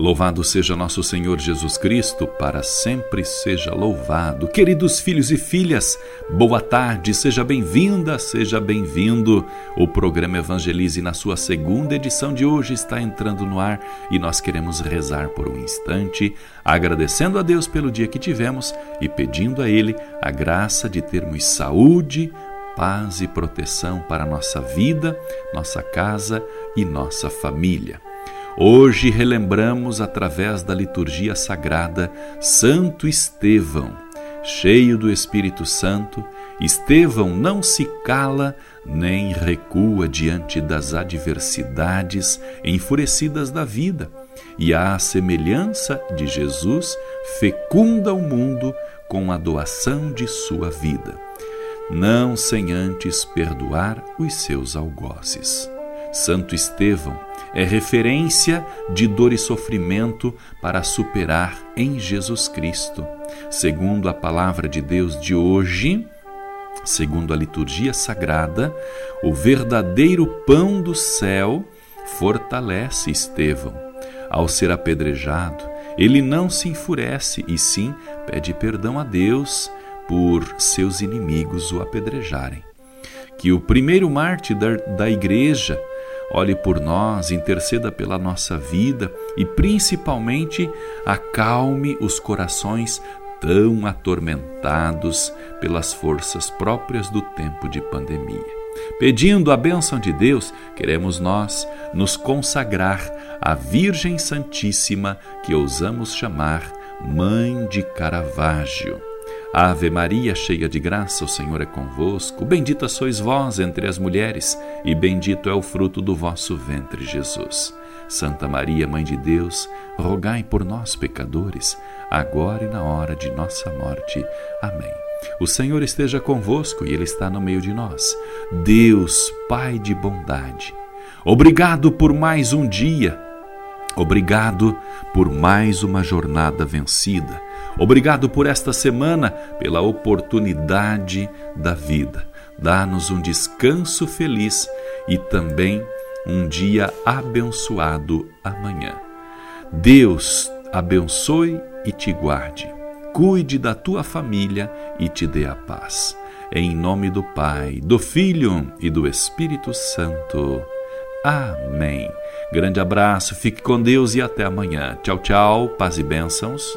Louvado seja nosso Senhor Jesus Cristo, para sempre seja louvado. Queridos filhos e filhas, boa tarde, seja bem-vinda, seja bem-vindo. O programa Evangelize, na sua segunda edição de hoje, está entrando no ar e nós queremos rezar por um instante, agradecendo a Deus pelo dia que tivemos e pedindo a Ele a graça de termos saúde, paz e proteção para nossa vida, nossa casa e nossa família. Hoje relembramos, através da liturgia sagrada, Santo Estevão. Cheio do Espírito Santo, Estevão não se cala nem recua diante das adversidades enfurecidas da vida, e à semelhança de Jesus, fecunda o mundo com a doação de sua vida, não sem antes perdoar os seus algozes. Santo Estevão é referência de dor e sofrimento para superar em Jesus Cristo. Segundo a palavra de Deus de hoje, segundo a liturgia sagrada, o verdadeiro pão do céu fortalece Estevão. Ao ser apedrejado, ele não se enfurece e sim pede perdão a Deus por seus inimigos o apedrejarem. Que o primeiro mártir da, da igreja olhe por nós, interceda pela nossa vida e principalmente acalme os corações tão atormentados pelas forças próprias do tempo de pandemia. Pedindo a bênção de Deus, queremos nós nos consagrar à Virgem Santíssima, que ousamos chamar Mãe de Caravaggio. Ave Maria, cheia de graça, o Senhor é convosco. Bendita sois vós entre as mulheres, e bendito é o fruto do vosso ventre, Jesus. Santa Maria, Mãe de Deus, rogai por nós, pecadores, agora e na hora de nossa morte. Amém. O Senhor esteja convosco e Ele está no meio de nós. Deus, Pai de bondade, obrigado por mais um dia. Obrigado por mais uma jornada vencida. Obrigado por esta semana, pela oportunidade da vida. Dá-nos um descanso feliz e também um dia abençoado amanhã. Deus abençoe e te guarde. Cuide da tua família e te dê a paz. Em nome do Pai, do Filho e do Espírito Santo. Amém. Grande abraço, fique com Deus e até amanhã. Tchau, tchau, paz e bênçãos.